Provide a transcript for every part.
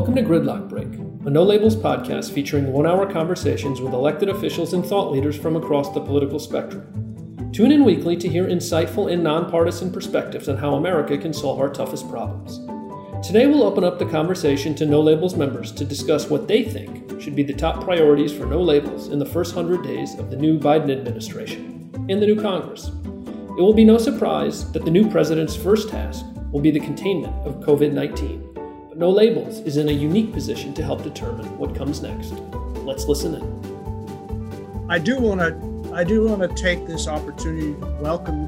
Welcome to Gridlock Break, a no labels podcast featuring one hour conversations with elected officials and thought leaders from across the political spectrum. Tune in weekly to hear insightful and nonpartisan perspectives on how America can solve our toughest problems. Today, we'll open up the conversation to No Labels members to discuss what they think should be the top priorities for No Labels in the first 100 days of the new Biden administration and the new Congress. It will be no surprise that the new president's first task will be the containment of COVID 19 no Labels is in a unique position to help determine what comes next. Let's listen in. I do want to I do want to take this opportunity to welcome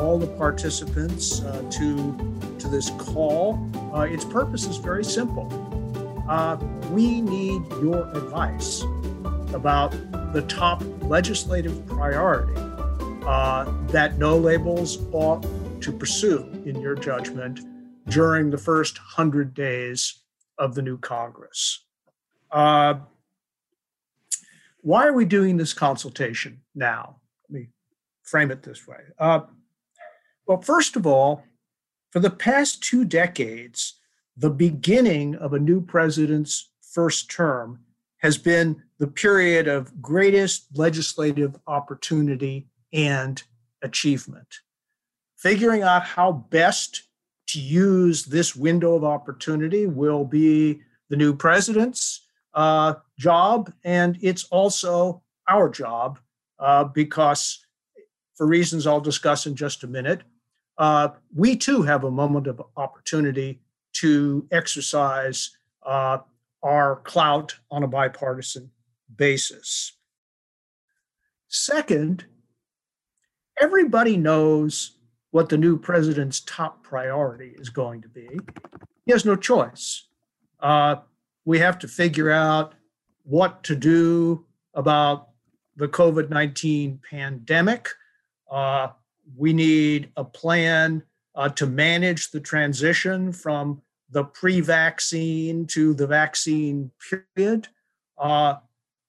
all the participants uh, to to this call. Uh, its purpose is very simple. Uh, we need your advice about the top legislative priority uh, that no labels ought to pursue, in your judgment, during the first 100 days of the new Congress. Uh, why are we doing this consultation now? Let me frame it this way. Uh, well, first of all, for the past two decades, the beginning of a new president's first term has been the period of greatest legislative opportunity and achievement. Figuring out how best to use this window of opportunity will be the new president's uh, job, and it's also our job uh, because, for reasons I'll discuss in just a minute, uh, we too have a moment of opportunity to exercise uh, our clout on a bipartisan basis. Second, everybody knows what the new president's top priority is going to be. He has no choice. Uh, we have to figure out what to do about the COVID 19 pandemic. Uh, we need a plan uh, to manage the transition from the pre vaccine to the vaccine period. Uh,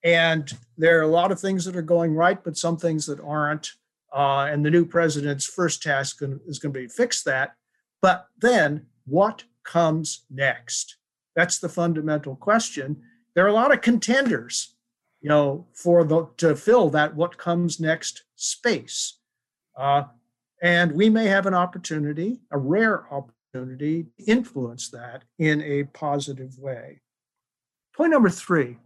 and there are a lot of things that are going right, but some things that aren't. Uh, and the new president's first task is going to be fix that. But then what comes next? That's the fundamental question. There are a lot of contenders, you know, for the to fill that what comes next space. Uh, and we may have an opportunity, a rare opportunity, to influence that in a positive way. Point number three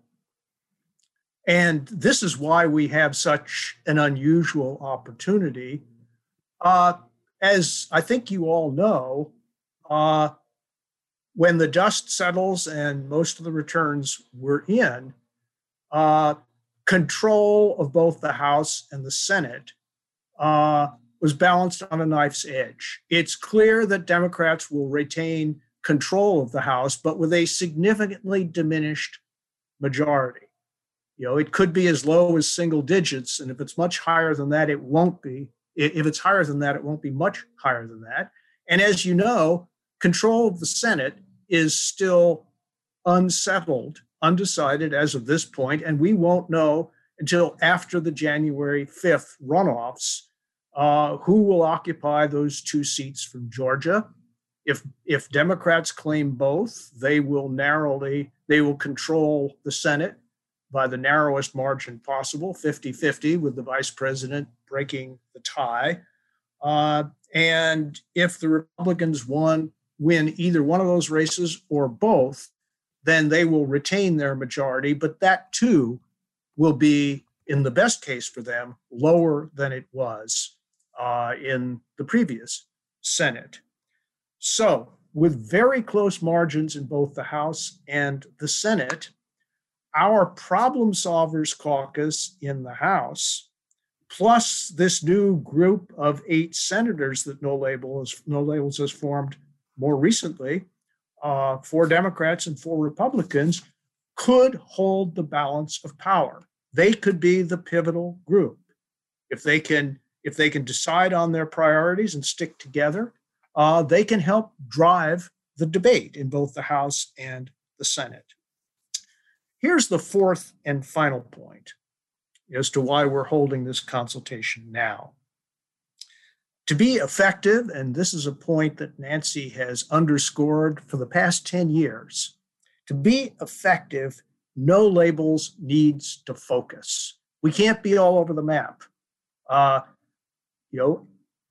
and this is why we have such an unusual opportunity. Uh, as I think you all know, uh, when the dust settles and most of the returns were in, uh, control of both the House and the Senate uh, was balanced on a knife's edge. It's clear that Democrats will retain control of the House, but with a significantly diminished majority. You know, it could be as low as single digits, and if it's much higher than that, it won't be. If it's higher than that, it won't be much higher than that. And as you know, control of the Senate is still unsettled, undecided as of this point, and we won't know until after the January 5th runoffs uh, who will occupy those two seats from Georgia. If if Democrats claim both, they will narrowly they will control the Senate by the narrowest margin possible 50 50, with the vice president breaking the tie. Uh, and if the Republicans won, win either one of those races or both, then they will retain their majority. But that too will be, in the best case for them, lower than it was uh, in the previous Senate. So, with very close margins in both the House and the Senate, our problem solvers caucus in the House, plus this new group of eight senators that No Labels, no Labels has formed more recently, uh, four Democrats and four Republicans, could hold the balance of power. They could be the pivotal group if they can if they can decide on their priorities and stick together. Uh, they can help drive the debate in both the House and the Senate. Here's the fourth and final point as to why we're holding this consultation now. To be effective, and this is a point that Nancy has underscored for the past 10 years, to be effective, no labels needs to focus. We can't be all over the map. Uh, you know,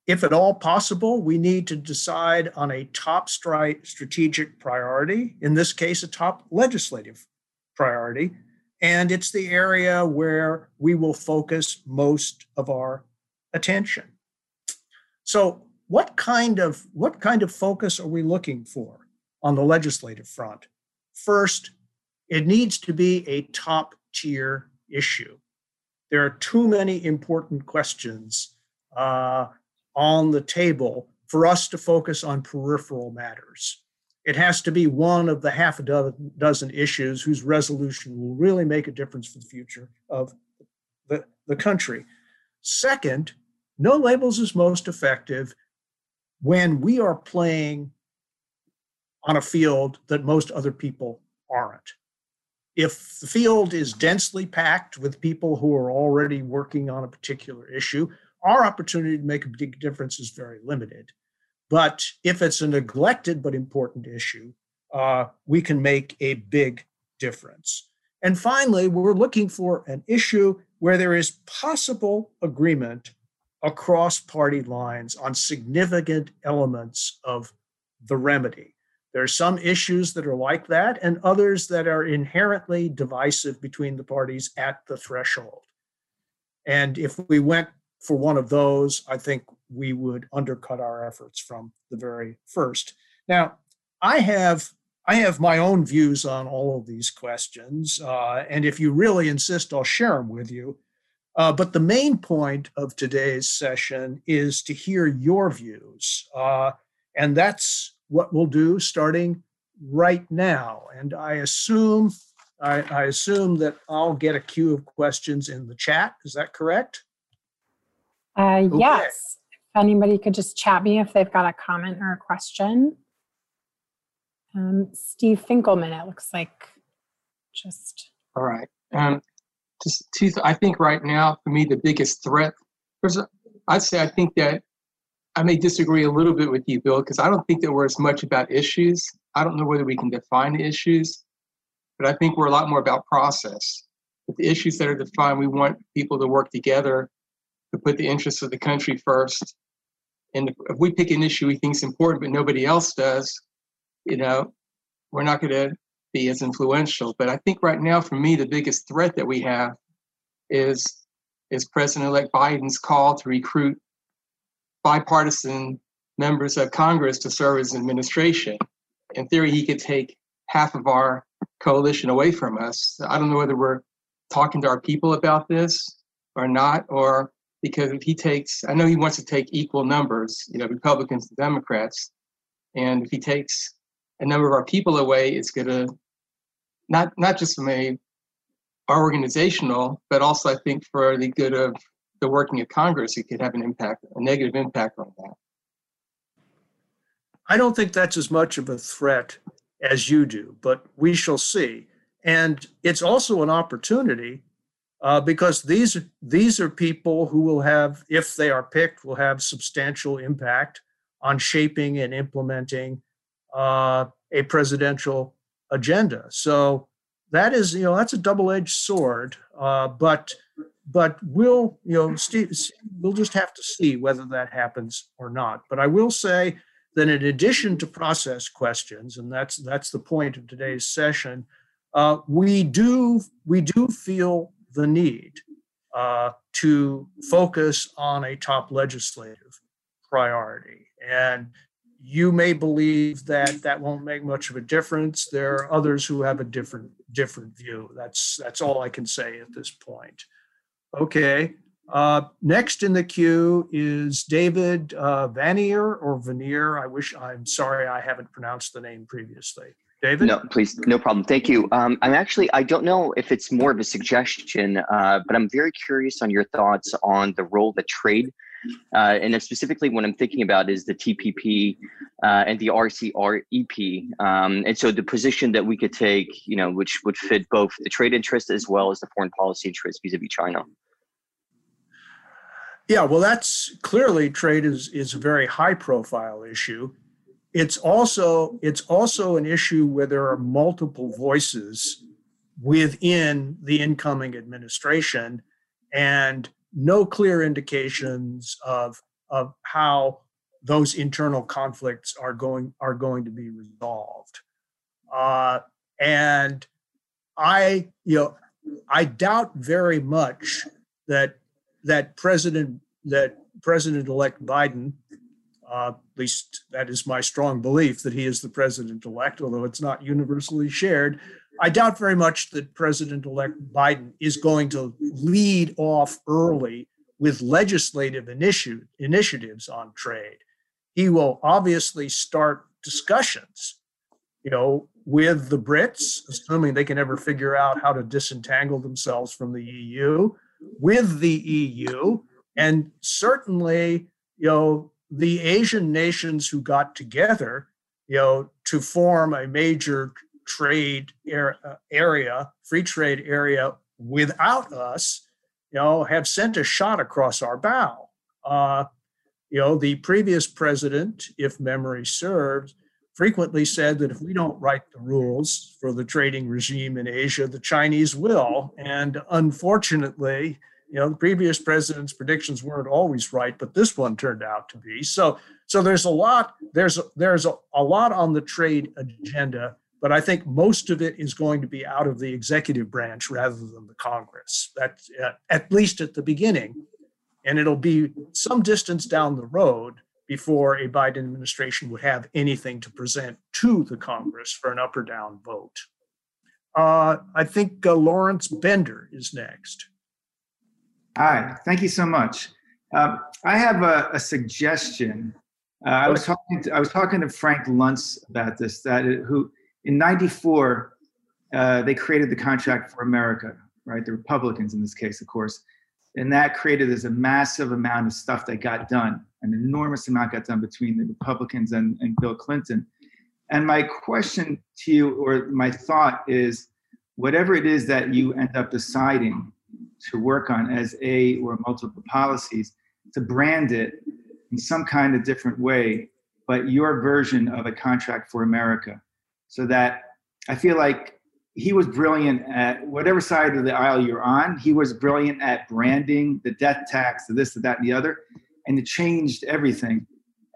if at all possible, we need to decide on a top strategic priority, in this case, a top legislative priority. And it's the area where we will focus most of our attention. So, what kind of what kind of focus are we looking for on the legislative front? First, it needs to be a top tier issue. There are too many important questions uh, on the table for us to focus on peripheral matters. It has to be one of the half a dozen issues whose resolution will really make a difference for the future of the, the country. Second, no labels is most effective when we are playing on a field that most other people aren't. If the field is densely packed with people who are already working on a particular issue, our opportunity to make a big difference is very limited. But if it's a neglected but important issue, uh, we can make a big difference. And finally, we're looking for an issue where there is possible agreement across party lines on significant elements of the remedy. There are some issues that are like that, and others that are inherently divisive between the parties at the threshold. And if we went for one of those, I think we would undercut our efforts from the very first. Now, I have I have my own views on all of these questions, uh, and if you really insist, I'll share them with you. Uh, but the main point of today's session is to hear your views, uh, and that's what we'll do starting right now. And I assume I, I, assume that I'll get a queue of questions in the chat. Is that correct? Uh, okay. Yes. If anybody could just chat me if they've got a comment or a question. Um, Steve Finkelman, it looks like just. All right. Um, just two. I think right now, for me, the biggest threat. First, I'd say I think that I may disagree a little bit with you, Bill, because I don't think that we're as much about issues. I don't know whether we can define the issues, but I think we're a lot more about process. With the issues that are defined, we want people to work together to put the interests of the country first. And if we pick an issue we think is important, but nobody else does, you know, we're not going to be as influential. But I think right now, for me, the biggest threat that we have is is President-elect Biden's call to recruit bipartisan members of Congress to serve as administration. In theory, he could take half of our coalition away from us. I don't know whether we're talking to our people about this or not, or because if he takes, I know he wants to take equal numbers, you know, Republicans and Democrats, and if he takes a number of our people away, it's going to not not just from a our organizational, but also I think for the good of the working of Congress, it could have an impact, a negative impact on that. I don't think that's as much of a threat as you do, but we shall see. And it's also an opportunity uh, because these these are people who will have, if they are picked, will have substantial impact on shaping and implementing uh, a presidential agenda. So that is, you know, that's a double-edged sword. Uh, but but we'll you know Steve, we'll just have to see whether that happens or not but i will say that in addition to process questions and that's that's the point of today's session uh, we do we do feel the need uh, to focus on a top legislative priority and you may believe that that won't make much of a difference there are others who have a different different view that's that's all i can say at this point Okay. Uh, next in the queue is David uh, Vanier or Vanier. I wish I'm sorry I haven't pronounced the name previously. David? No, please, no problem. Thank you. Um, I'm actually, I don't know if it's more of a suggestion, uh, but I'm very curious on your thoughts on the role that trade, uh, and specifically what I'm thinking about is the TPP uh, and the RCEP. Um, and so the position that we could take, you know, which would fit both the trade interest as well as the foreign policy interest vis-a-vis China. Yeah, well, that's clearly trade is is a very high profile issue, it's also it's also an issue where there are multiple voices within the incoming administration and no clear indications of of how those internal conflicts are going are going to be resolved. Uh, and i you know i doubt very much that that president that president-elect biden uh, at least that is my strong belief that he is the president elect, although it's not universally shared. I doubt very much that President elect Biden is going to lead off early with legislative initi- initiatives on trade. He will obviously start discussions, you know, with the Brits, assuming they can ever figure out how to disentangle themselves from the EU, with the EU, and certainly, you know, the Asian nations who got together, you know, to form a major trade uh, area, free trade area without us, you know, have sent a shot across our bow. Uh, you know, the previous president, if memory serves, frequently said that if we don't write the rules for the trading regime in Asia, the Chinese will. And unfortunately, you know the previous president's predictions weren't always right but this one turned out to be. So so there's a lot there's a, there's a, a lot on the trade agenda but i think most of it is going to be out of the executive branch rather than the congress. That's uh, at least at the beginning and it'll be some distance down the road before a biden administration would have anything to present to the congress for an up or down vote. Uh, i think uh, lawrence bender is next Hi, thank you so much. Um, I have a, a suggestion. Uh, I was talking to I was talking to Frank Luntz about this. That it, who in '94 uh, they created the Contract for America, right? The Republicans in this case, of course, and that created this a massive amount of stuff that got done. An enormous amount got done between the Republicans and, and Bill Clinton. And my question to you, or my thought is, whatever it is that you end up deciding to work on as a or multiple policies to brand it in some kind of different way, but your version of a contract for America. So that I feel like he was brilliant at whatever side of the aisle you're on, he was brilliant at branding the death tax, the this, the that, and the other, and it changed everything.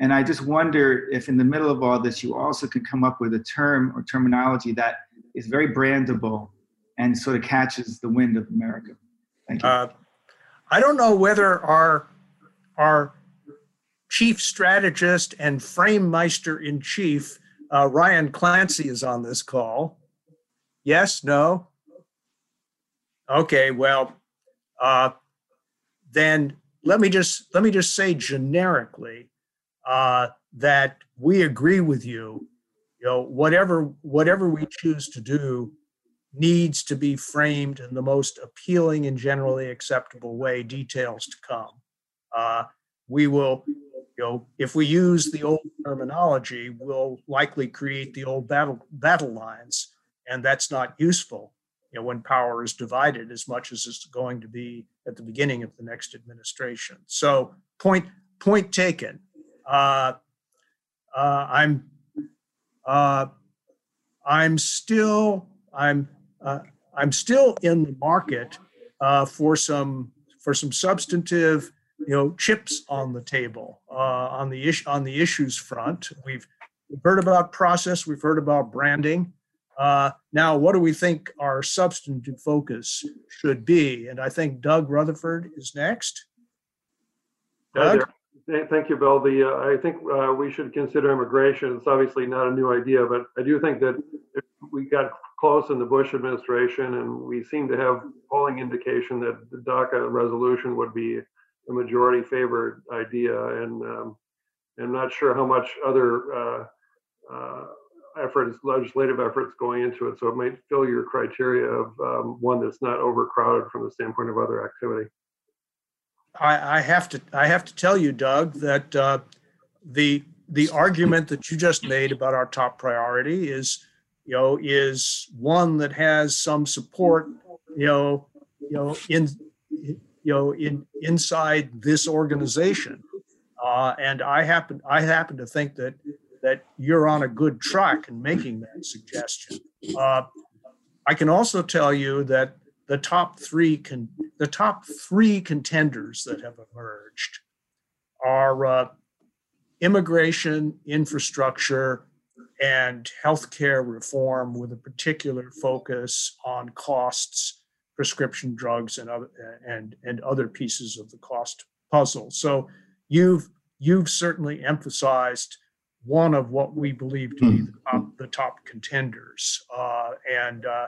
And I just wonder if in the middle of all this, you also could come up with a term or terminology that is very brandable and sort of catches the wind of America. Thank you. Uh, I don't know whether our our chief strategist and frame meister in chief, uh, Ryan Clancy, is on this call. Yes, no? Okay, well, uh, then let me just let me just say generically uh, that we agree with you. You know, whatever whatever we choose to do, needs to be framed in the most appealing and generally acceptable way, details to come. Uh, we will, you know, if we use the old terminology, we'll likely create the old battle battle lines, and that's not useful. You know, when power is divided as much as it's going to be at the beginning of the next administration. So, point point taken. Uh, uh, I'm uh, I'm still I'm uh, I'm still in the market uh, for some for some substantive, you know, chips on the table uh, on the issue on the issues front. We've, we've heard about process. We've heard about branding. Uh, now, what do we think our substantive focus should be? And I think Doug Rutherford is next. Doug? Thank you, Bill. The, uh, I think uh, we should consider immigration. It's obviously not a new idea, but I do think that we got close in the Bush administration, and we seem to have polling indication that the DACA resolution would be a majority favored idea. And um, I'm not sure how much other uh, uh, efforts, legislative efforts going into it. So it might fill your criteria of um, one that's not overcrowded from the standpoint of other activity. I, I have to I have to tell you, Doug, that uh, the the argument that you just made about our top priority is you know, is one that has some support, you know, you know, in you know, in inside this organization. Uh, and I happen I happen to think that that you're on a good track in making that suggestion. Uh, I can also tell you that the top three con- the top three contenders that have emerged are uh, immigration, infrastructure, and healthcare reform, with a particular focus on costs, prescription drugs, and other and and other pieces of the cost puzzle. So you've you've certainly emphasized one of what we believe to be the top, the top contenders, uh, and uh,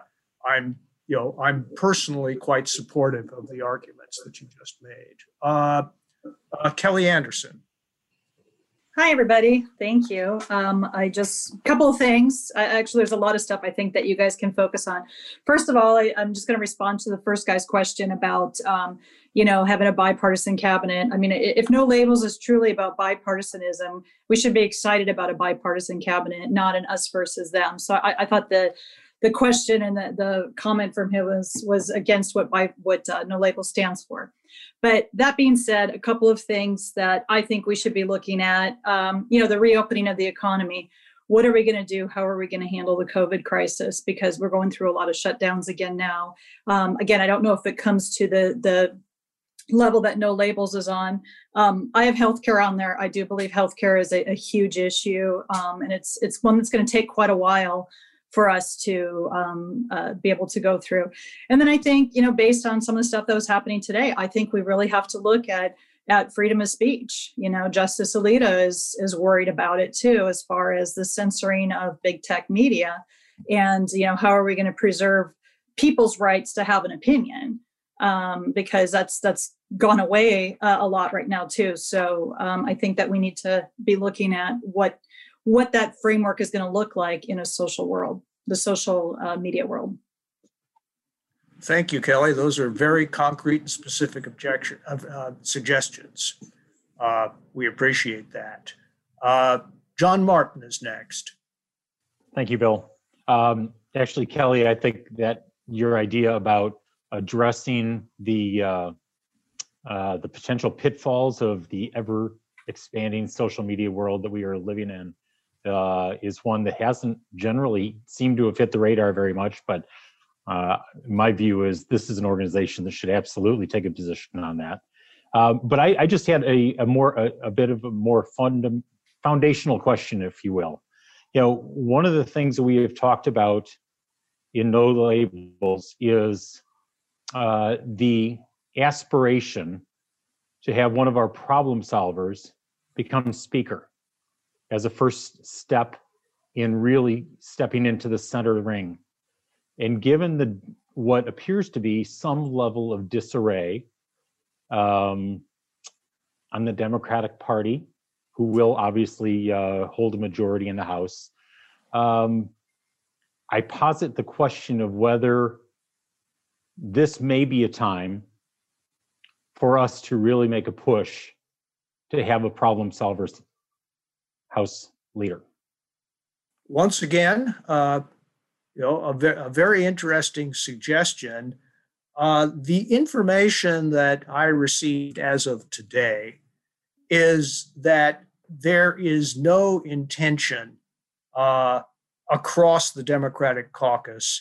I'm you know I'm personally quite supportive of the arguments that you just made. Uh, uh Kelly Anderson. Hi, everybody. Thank you. Um, I just, a couple of things. I, actually, there's a lot of stuff I think that you guys can focus on. First of all, I, am just going to respond to the first guy's question about, um, you know, having a bipartisan cabinet. I mean, if no labels is truly about bipartisanism, we should be excited about a bipartisan cabinet, not an us versus them. So I, I thought the the question and the, the comment from him was was against what by what uh, no label stands for. But that being said, a couple of things that I think we should be looking at. Um, you know, the reopening of the economy. What are we going to do? How are we going to handle the COVID crisis? Because we're going through a lot of shutdowns again now. Um, again, I don't know if it comes to the the level that no labels is on. Um, I have healthcare on there. I do believe healthcare is a, a huge issue, um, and it's it's one that's going to take quite a while for us to um, uh, be able to go through. And then I think, you know, based on some of the stuff that was happening today, I think we really have to look at at freedom of speech. You know, Justice Alito is is worried about it too, as far as the censoring of big tech media, and you know, how are we going to preserve people's rights to have an opinion? Um, because that's that's gone away uh, a lot right now too. So um, I think that we need to be looking at what what that framework is going to look like in a social world, the social uh, media world. Thank you, Kelly. Those are very concrete and specific objection uh, suggestions. Uh, we appreciate that. Uh, John Martin is next. Thank you, Bill. Um, actually, Kelly, I think that your idea about addressing the uh, uh, the potential pitfalls of the ever expanding social media world that we are living in uh, is one that hasn't generally seemed to have hit the radar very much. But uh, my view is this is an organization that should absolutely take a position on that. Um, but I, I, just had a, a more a, a, bit of a more fund, foundational question, if you will. You know, one of the things that we have talked about in no labels is uh, the aspiration to have one of our problem solvers become speaker as a first step in really stepping into the center ring. And given the what appears to be some level of disarray um, on the Democratic Party, who will obviously uh, hold a majority in the House, um, I posit the question of whether this may be a time for us to really make a push to have a problem solvers House leader. Once again, uh, you know, a, ve- a, very interesting suggestion. Uh, the information that I received as of today is that there is no intention uh, across the Democratic caucus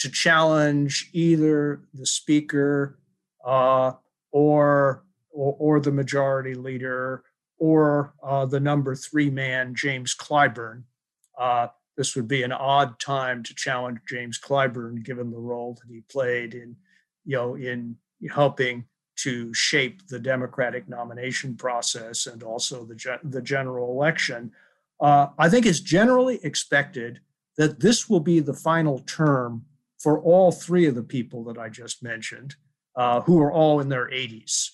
to challenge either the speaker uh, or, or, or the majority leader or uh, the number three man, James Clyburn. Uh, this would be an odd time to challenge James Clyburn, given the role that he played in, you know, in helping to shape the Democratic nomination process and also the, the general election. Uh, I think it's generally expected that this will be the final term for all three of the people that I just mentioned, uh, who are all in their 80s.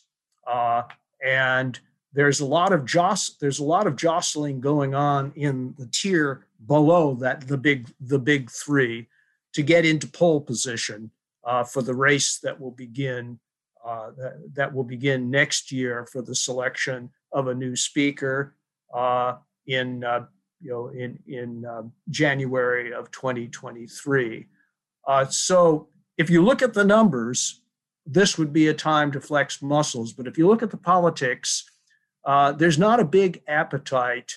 Uh, and there's a lot of joss there's a lot of jostling going on in the tier below that the big the big three to get into pole position uh, for the race that will begin uh, that, that, will begin next year for the selection of a new speaker uh, in uh, you know in in um, January of 2023. Uh, so if you look at the numbers, this would be a time to flex muscles. But if you look at the politics, uh, there's not a big appetite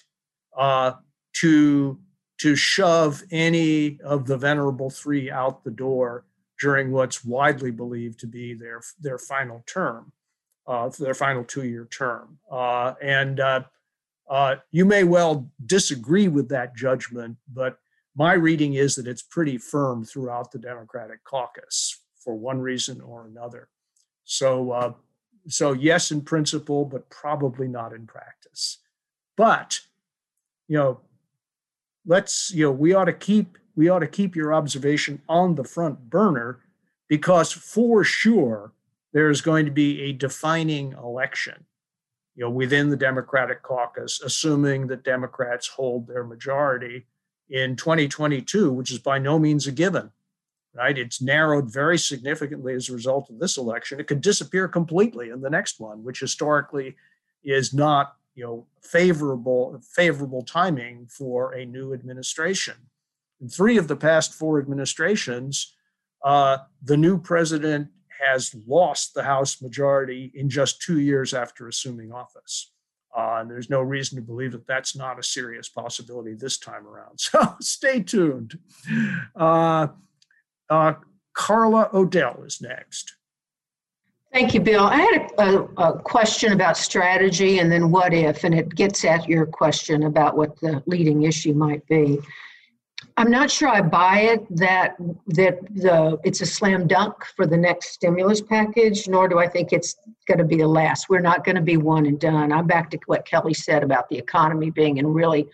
uh, to to shove any of the venerable three out the door during what's widely believed to be their their final term, uh, their final two-year term. Uh, and uh, you may well disagree with that judgment, but my reading is that it's pretty firm throughout the Democratic caucus for one reason or another. So, so yes, in principle, but probably not in practice. But, you know, let's you know we ought to keep we ought to keep your observation on the front burner because for sure there is going to be a defining election you know within the democratic caucus assuming that democrats hold their majority in 2022 which is by no means a given right it's narrowed very significantly as a result of this election it could disappear completely in the next one which historically is not you know favorable favorable timing for a new administration. In three of the past four administrations, uh, the new president has lost the House majority in just two years after assuming office. Uh, and there's no reason to believe that that's not a serious possibility this time around. So stay tuned. Uh, uh Carla Odell is next. Thank you, Bill. I had a, a, a, question about strategy and then what if, and it gets at your question about what the leading issue might be. I'm not sure I buy it that that the it's a slam dunk for the next stimulus package, nor do I think it's going to be the last. We're not going to be one and done. I'm back to what Kelly said about the economy being in really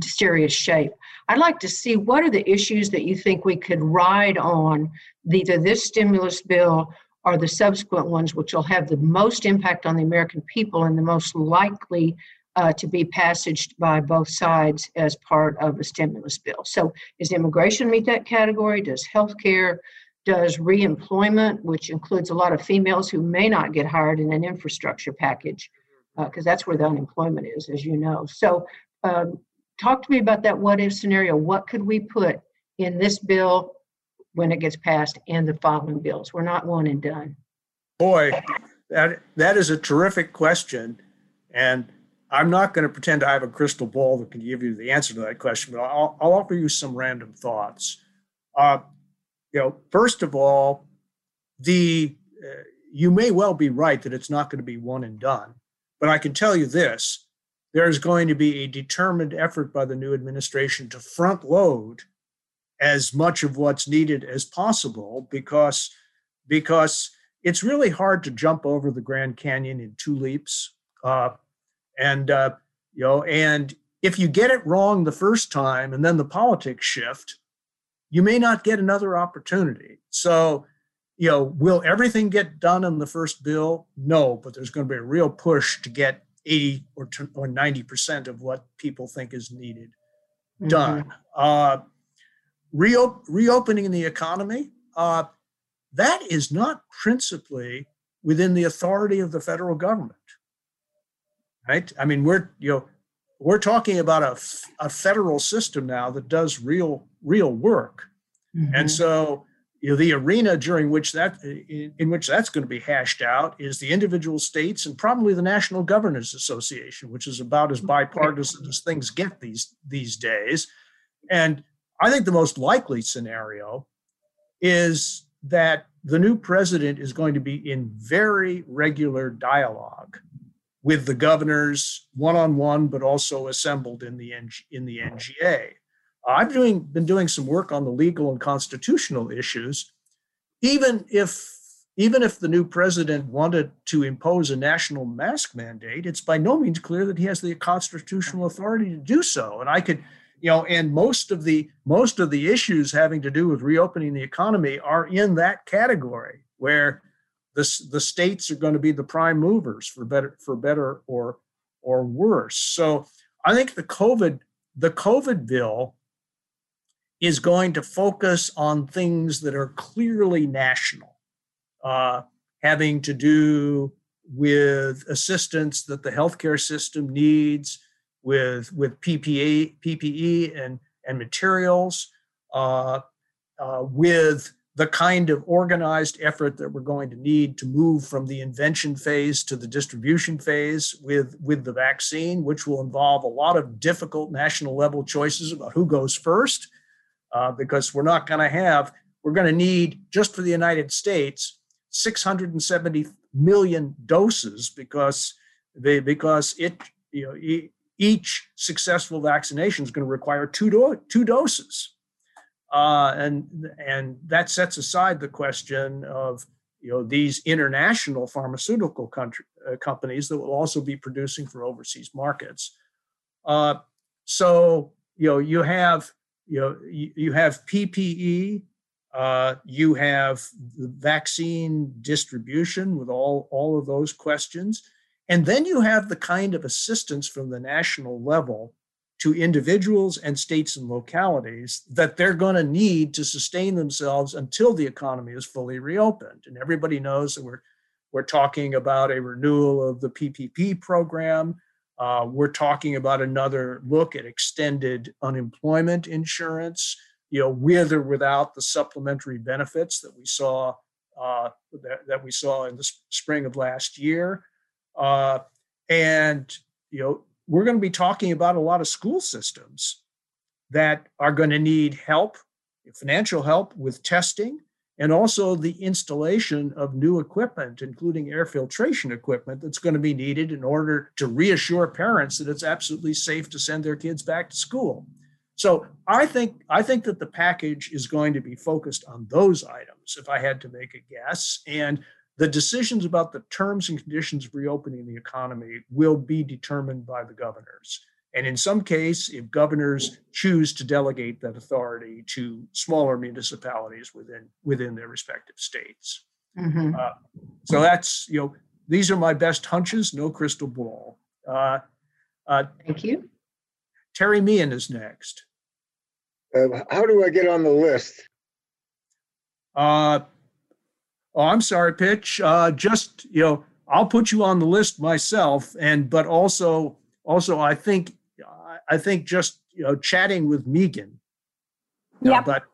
serious shape. I'd like to see what are the issues that you think we could ride on either this stimulus bill or the subsequent ones which will have the most impact on the American people and the most likely uh, to be passaged by both sides as part of a stimulus bill. So, does immigration meet that category? Does healthcare? Does reemployment, which includes a lot of females who may not get hired in an infrastructure package, because uh, that's where the unemployment is, as you know. So, um, talk to me about that what if scenario. What could we put in this bill when it gets passed and the following bills. We're not one and done. Boy, that that is a terrific question, and I'm not going to pretend I have a crystal ball that can give you the answer to that question, but I'll, I'll offer you some random thoughts. Uh, you know, first of all, the uh, you may well be right that it's not going to be one and done, but I can tell you this: there is going to be a determined effort by the new administration to front load as much of what's needed as possible because because it's really hard to jump over the Grand Canyon in two leaps. Uh, and uh, you know, and if you get it wrong the first time and then the politics shift, you may not get another opportunity. So, you know, will everything get done in the first bill? No, but there's going to be a real push to get 80 or, or 90% of what people think is needed done. Mm-hmm. Uh, Reop- reopening the economy, uh, that is not principally within the authority of the federal government. Right? I mean, we're you know we're talking about a, a federal system now that does real real work, mm-hmm. and so you know the arena during which that in, which that's going to be hashed out is the individual states and probably the National Governors Association, which is about as bipartisan as things get these these days, and I think the most likely scenario is that the new president is going to be in very regular dialogue with the governors one on one, but also assembled in the, in the NGA. I've doing, been doing some work on the legal and constitutional issues. Even if even if the new president wanted to impose a national mask mandate, it's by no means clear that he has the constitutional authority to do so. And I could you know and most of the most of the issues having to do with reopening the economy are in that category where the, the states are going to be the prime movers for better for better or or worse so i think the covid the covid bill is going to focus on things that are clearly national uh, having to do with assistance that the healthcare system needs with with PPE, and and materials, uh, uh, with the kind of organized effort that we're going to need to move from the invention phase to the distribution phase with, with the vaccine, which will involve a lot of difficult national level choices about who goes first, uh, because we're not going to have, we're going to need just for the United States 670 million doses because they, because it you know each successful vaccination is going to require two do- two doses. Uh, and and that sets aside the question of you know these international pharmaceutical country, uh, companies that will also be producing for overseas markets. Uh, so you know you have you know you, have PPE, uh, you have vaccine distribution with all all of those questions, and then you have the kind of assistance from the national level to individuals and states and localities that they're going to need to sustain themselves until the economy is fully reopened. And everybody knows that we're we're talking about a renewal of the PPP program. Uh, we're talking about another look at extended unemployment insurance, you know, with or without the supplementary benefits that we saw uh, that, that, we saw in the spring of last year. Uh, and you know, we're going to be talking about a lot of school systems that are going to need help, financial help with testing, and also the installation of new equipment, including air filtration equipment, that's going to be needed in order to reassure parents that it's absolutely safe to send their kids back to school. So I think I think that the package is going to be focused on those items, if I had to make a guess. And the decisions about the terms and conditions of reopening the economy will be determined by the governors. And in some case, if governors choose to delegate that authority to smaller municipalities within within their respective states. Mm-hmm. Uh, so that's you know these are my best hunches, no crystal ball. Uh, uh, Thank you. Terry Meehan is next. Uh, how do I get on the list? Uh, Oh, I'm sorry, Pitch. Uh, just you know, I'll put you on the list myself, and but also also I think I think just you know chatting with Megan. Yeah. But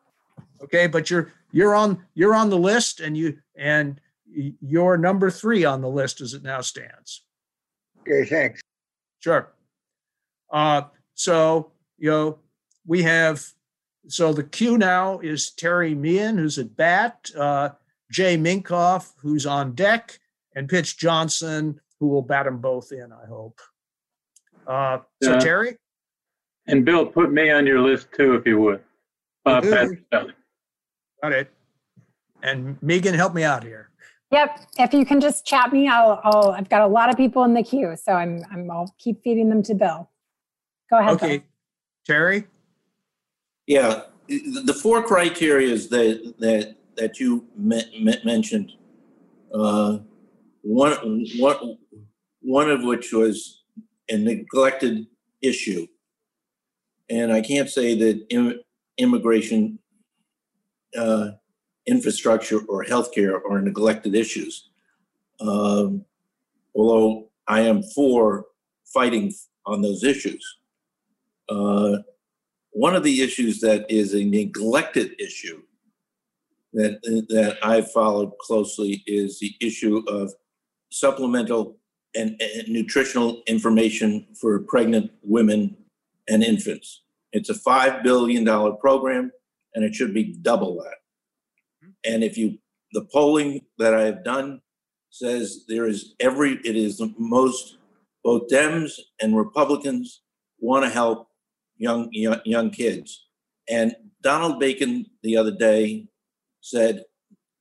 okay, but you're you're on you're on the list, and you and you're number three on the list as it now stands. Okay, thanks. Sure. Uh, so you know we have so the queue now is Terry Meehan, who's at bat. Uh, Jay Minkoff, who's on deck, and Pitch Johnson, who will bat them both in, I hope. Uh, so, yeah. Terry? And Bill, put me on your list too, if you would. Uh, Got it. And Megan, help me out here. Yep. If you can just chat me, I'll, I'll I've got a lot of people in the queue, so I'm, I'm I'll keep feeding them to Bill. Go ahead. Okay. Bill. Terry? Yeah. The four criteria that that that you me- me- mentioned, uh, one, one, one of which was a neglected issue. And I can't say that Im- immigration, uh, infrastructure, or healthcare are neglected issues. Um, although I am for fighting on those issues. Uh, one of the issues that is a neglected issue that that I've followed closely is the issue of supplemental and, and, nutritional information for pregnant women and infants. It's a five billion dollar program, and it should be double that. Mm-hmm. And if you the polling that I have done says there is every it is the most both Dems and Republicans want to help young, young young kids. And Donald Bacon the other day said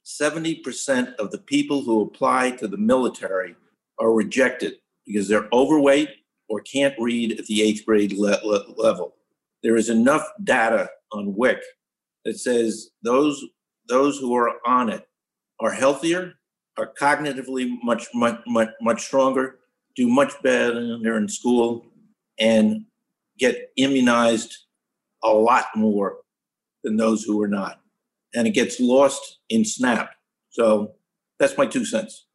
70% of the people who apply to the military are rejected because they're overweight or can't read at the eighth grade le- le- level. There is enough data on WIC that says those those who are on it are healthier, are cognitively much much much, much stronger, do much better in school, and get immunized a lot more than those who are not and it gets lost in Snap. So that's my two cents.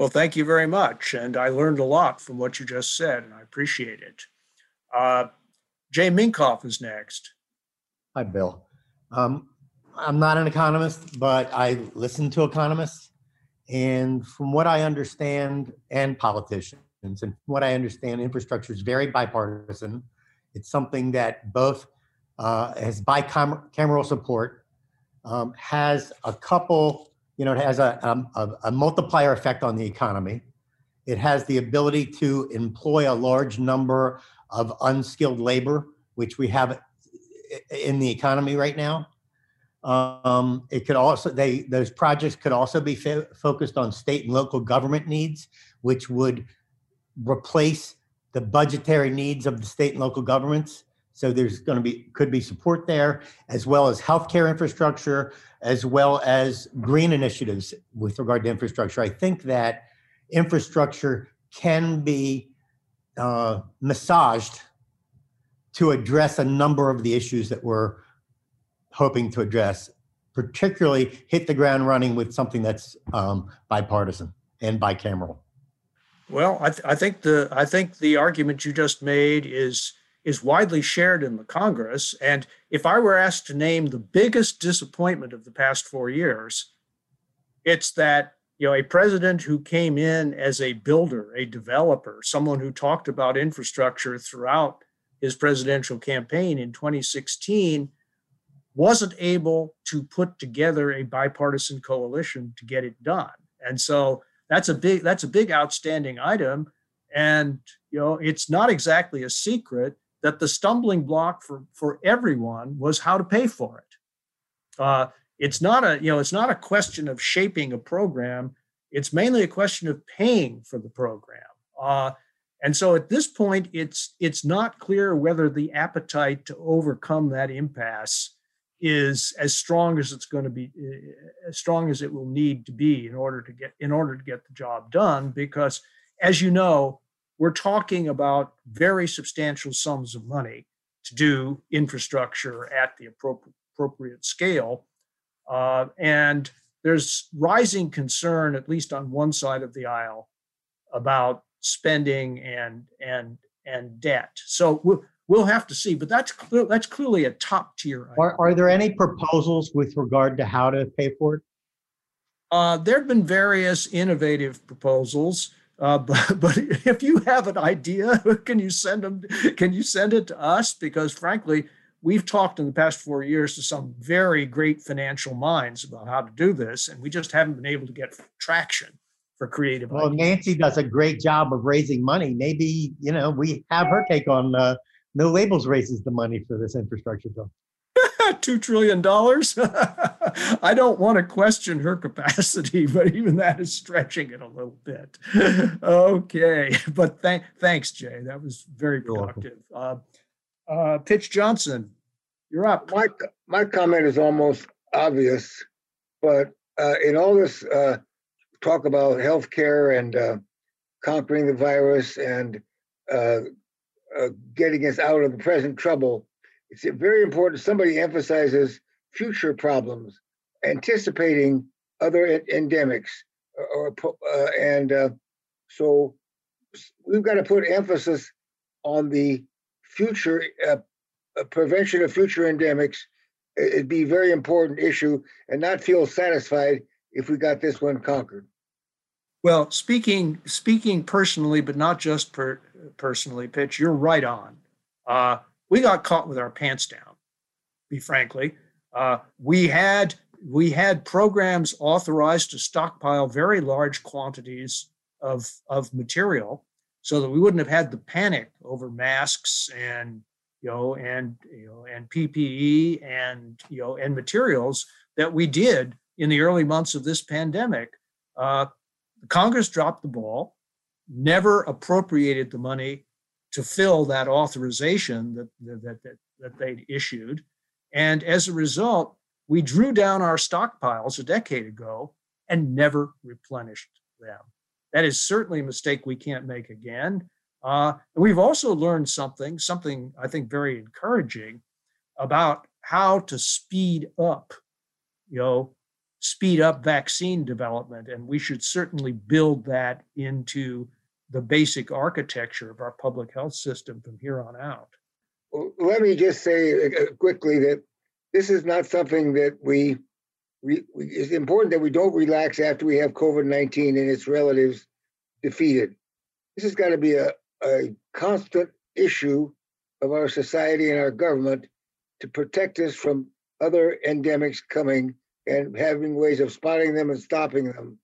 Well, thank you very much. And I learned a lot from what you just said, and I appreciate it. Uh, Jay Minkoff is next. Hi, Bill. Um, I'm not an economist, but I listen to economists. And from what I understand, and politicians, and what I understand, infrastructure is very bipartisan. It's something that both uh, has bicameral support, um, has a couple, you know, it has a, um, a, a multiplier effect on the economy. It has the ability to employ a large number of unskilled labor, which we have in the economy right now. Um, it could also they those projects could also be fo- focused on state and local government needs, which would replace the budgetary needs of the state and local governments. So there's going to be could be support there, as well as healthcare infrastructure, as well as green initiatives with regard to infrastructure. I think that infrastructure can be uh, massaged to address a number of the issues that we're hoping to address, particularly hit the ground running with something that's um, bipartisan and bicameral. Well, I, th- I think the I think the argument you just made is is widely shared in the Congress. And if I were asked to name the biggest disappointment of the past four years, it's that you know a president who came in as a builder, a developer, someone who talked about infrastructure throughout his presidential campaign in 2016 wasn't able to put together a bipartisan coalition to get it done. And so that's a big that's a big outstanding item and you know it's not exactly a secret that the stumbling block for for everyone was how to pay for it. Uh, it's not a you know it's not a question of shaping a program. It's mainly a question of paying for the program. Uh, and so at this point it's it's not clear whether the appetite to overcome that impasse is as strong as it's going to be eh, as strong as it will need to be in order to get in order to get the job done because as you know we're talking about very substantial sums of money to do infrastructure at the appropriate scale uh, and there's rising concern at least on one side of the aisle about spending and and and debt so we'll, we'll have to see. But that's clear, that's clearly a top tier. Are, are there any proposals with regard to how to pay for it? Uh, there have been various innovative proposals. Uh, but, but if you have an idea, can you send them? Can you send it to us? Because frankly, we've talked in the past four years to some very great financial minds about how to do this, and we just haven't been able to get traction for creative. Well, ideas. Nancy does a great job of raising money. Maybe you know we have her take on uh, no labels raises the money for this infrastructure bill. Two trillion dollars. I don't want to question her capacity, but even that is stretching it a little bit. okay, but th- thanks, Jay. That was very productive. Uh, uh, Pitch Johnson, you're up. My my comment is almost obvious, but uh, in all this uh, talk about healthcare and uh, conquering the virus and uh, uh, getting us out of the present trouble, it's very important. Somebody emphasizes future problems, anticipating other endemics, or, or uh, and uh, so we've got to put emphasis on the future uh, uh, prevention of future endemics. It'd be a very important issue, and not feel satisfied if we got this one conquered. Well, speaking speaking personally, but not just per, personally, Pitch, you're right on. Uh, we got caught with our pants down. Be frankly, uh, we had we had programs authorized to stockpile very large quantities of of material, so that we wouldn't have had the panic over masks and you know and you know and PPE and you know and materials that we did in the early months of this pandemic. Uh, Congress dropped the ball, never appropriated the money to fill that authorization that, that, that, that they'd issued. And as a result, we drew down our stockpiles a decade ago and never replenished them. That is certainly a mistake we can't make again. Uh, and we've also learned something, something I think very encouraging about how to speed up, you know, speed up vaccine development. And we should certainly build that into the basic architecture of our public health system from here on out. Let me just say uh, quickly that this is not something that we, we, it's important that we don't relax after we have COVID 19 and its relatives defeated. This has got to be a, a constant issue of our society and our government to protect us from other endemics coming and having ways of spotting them and stopping them.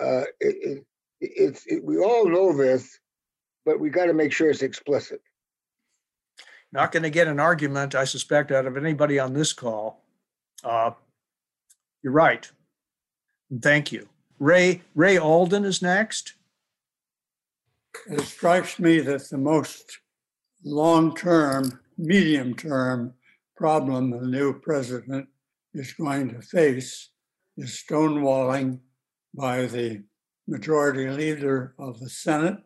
Uh, it, it's it, we all know this, but we got to make sure it's explicit. Not going to get an argument, I suspect, out of anybody on this call. Uh, you're right. And thank you. Ray Ray Alden is next. It strikes me that the most long-term, medium-term problem the new president is going to face is stonewalling by the majority leader of the Senate,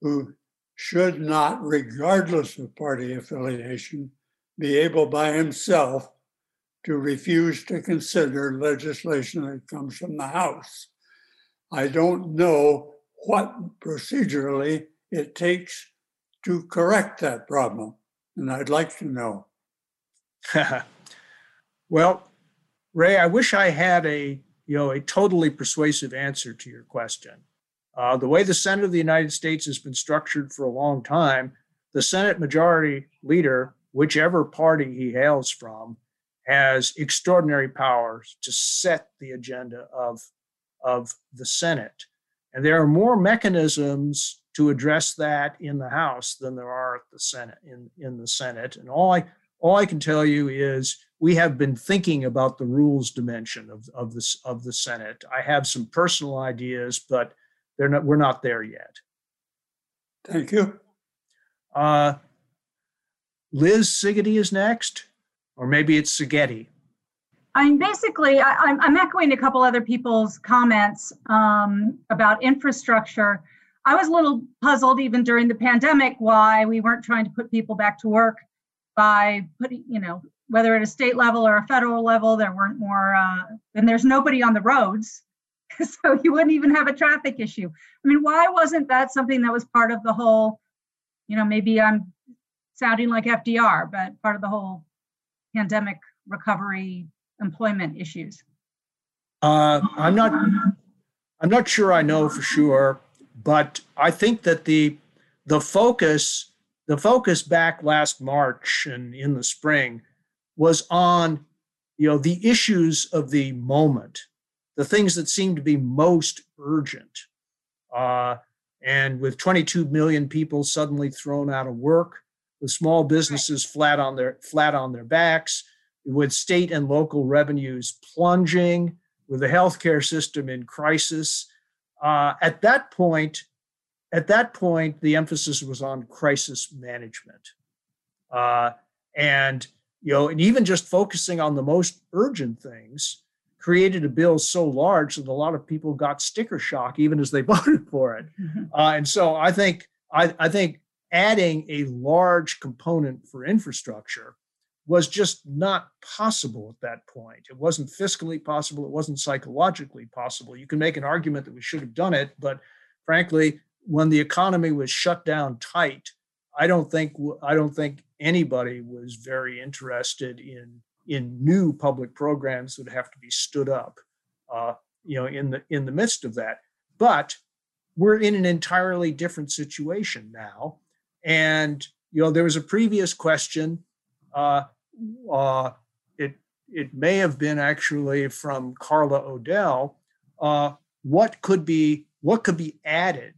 who should not, regardless of party affiliation, be able by himself to refuse to consider legislation that comes from the House. I don't know what procedurally it takes to correct that problem, and I'd like to know. well, Ray, I wish I had a you know a totally persuasive answer to your question. Uh, the way the Senate of the United States has been structured for a long time, the Senate Majority Leader, whichever party he hails from, has extraordinary powers to set the agenda of of the Senate, and there are more mechanisms to address that in the House than there are at the Senate in in the Senate. And all I all I can tell you is we have been thinking about the rules dimension of, of this of the Senate. I have some personal ideas, but they're not we're not there yet. Thank you. Uh, Liz Sigety is next, or maybe it's Sigeti. I mean, basically, I, am I'm echoing a couple other people's comments um, about infrastructure. I was a little puzzled even during the pandemic why we weren't trying to put people back to work by putting, you know, whether at a state level or a federal level, there weren't more, uh, and there's nobody on the roads. so you wouldn't even have a traffic issue. I mean, why wasn't that something that was part of the whole, you know, maybe I'm sounding like FDR, but part of the whole pandemic recovery employment issues? Uh, I'm not, I'm not sure I know for sure, but I think that the, the focus, the focus back last March and in the spring was on you know the issues of the moment the things that seem to be most urgent. Uh, and with 22 million people suddenly thrown out of work with small businesses flat on their flat on their backs with state and local revenues plunging with the healthcare system in crisis. Uh, at that point at that point the emphasis was on crisis management. Uh, and you know, and even just focusing on the most urgent things created a bill so large that a lot of people got sticker shock even as they voted for it. Mm-hmm. Uh, and so I think I, I think adding a large component for infrastructure was just not possible at that point. It wasn't fiscally possible. It wasn't psychologically possible. You can make an argument that we should have done it, but frankly, when the economy was shut down tight, I don't think I don't think anybody was very interested in in new public programs that have to be stood up, uh, you know, in the in the midst of that. But we're in an entirely different situation now, and you know, there was a previous question. Uh, uh, it it may have been actually from Carla Odell. Uh, what could be what could be added?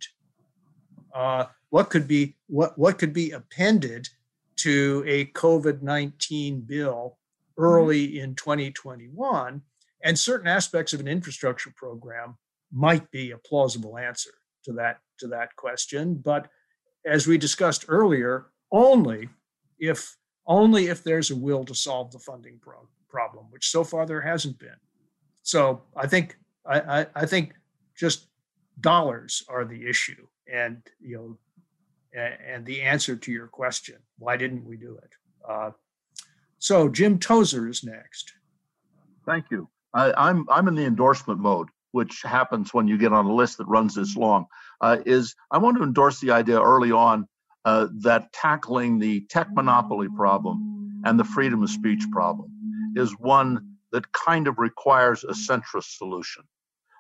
What could be what what could be appended to a COVID 19 bill early mm-hmm. in 2021. And certain aspects of an infrastructure program might be a plausible answer to that to that question. But as we discussed earlier, only if only if there's a will to solve the funding pro- problem, which so far there hasn't been. So I think I, I, I think just dollars are the issue, and you know and the answer to your question. Why didn't we do it? Uh, so Jim Tozer is next. Thank you. I, I'm I'm in the endorsement mode, which happens when you get on a list that runs this long. Uh, is I want to endorse the idea early on uh, that tackling the tech monopoly problem and the freedom of speech problem is one that kind of requires a centrist solution,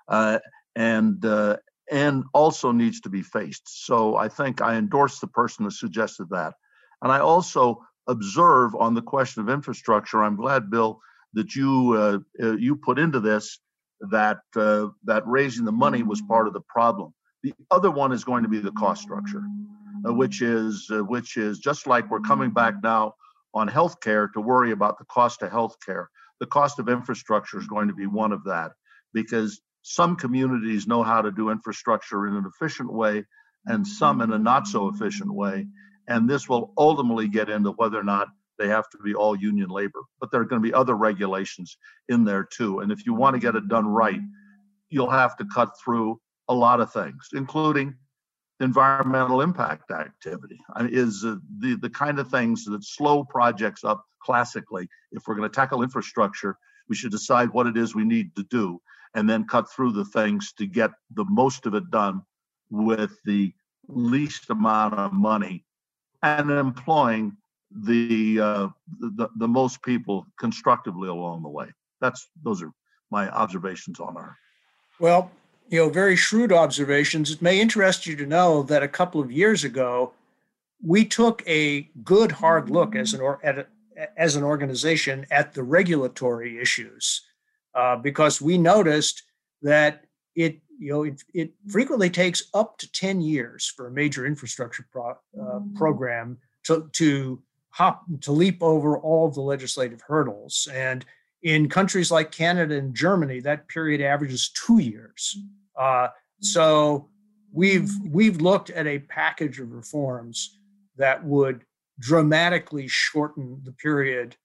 uh, and uh, and also needs to be faced. So I think I endorse the person who suggested that, and I also observe on the question of infrastructure. I'm glad, Bill, that you uh, uh you put into this that uh, that raising the money was part of the problem. The other one is going to be the cost structure, uh, which is which is just like we're coming back now on healthcare to worry about the cost of healthcare. The cost of infrastructure is going to be one of that because some communities know how to do infrastructure in an efficient way and some in a not so efficient way. And this will ultimately get into whether or not they have to be all union labor. But there are going to be other regulations in there too. And if you want to get it done right, you'll have to cut through a lot of things, including environmental impact activity I mean, is uh, the the kind of things that slow projects up classically if we're going to tackle infrastructure we should decide what it is we need to do and then cut through the things to get the most of it done with the least amount of money and employing the uh, the, the most people constructively along the way. That's those are my observations on our. Well you know, very shrewd observations. It may interest you to know that a couple of years ago, we took a good hard look as an or, a, as an organization at the regulatory issues uh, because we noticed that it you know it, it frequently takes up to 10 years for a major infrastructure pro, uh, program to to hop to leap over all the legislative hurdles. And in countries like Canada and Germany, that period averages two years. Uh, so we've we've looked at a package of reforms that would dramatically shorten the period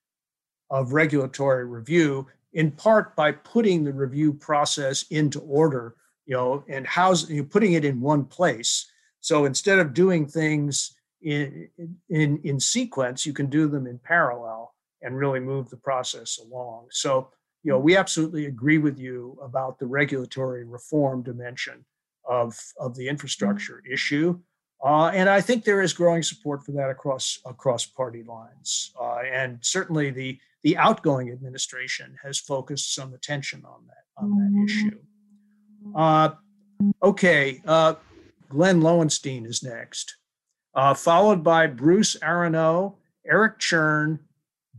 of regulatory review, in part by putting the review process into order, you know, and house you putting it in one place. So instead of doing things in, in in sequence, you can do them in parallel and really move the process along. So you know, we absolutely agree with you about the regulatory reform dimension of, of the mm-hmm. infrastructure issue. Uh, and I think there is growing support for that across across party lines. Uh, and certainly the the outgoing administration has focused some attention on that on that issue. Uh, okay, uh, Glenn Lowenstein is next, uh, followed by Bruce Aronow, Eric Churn,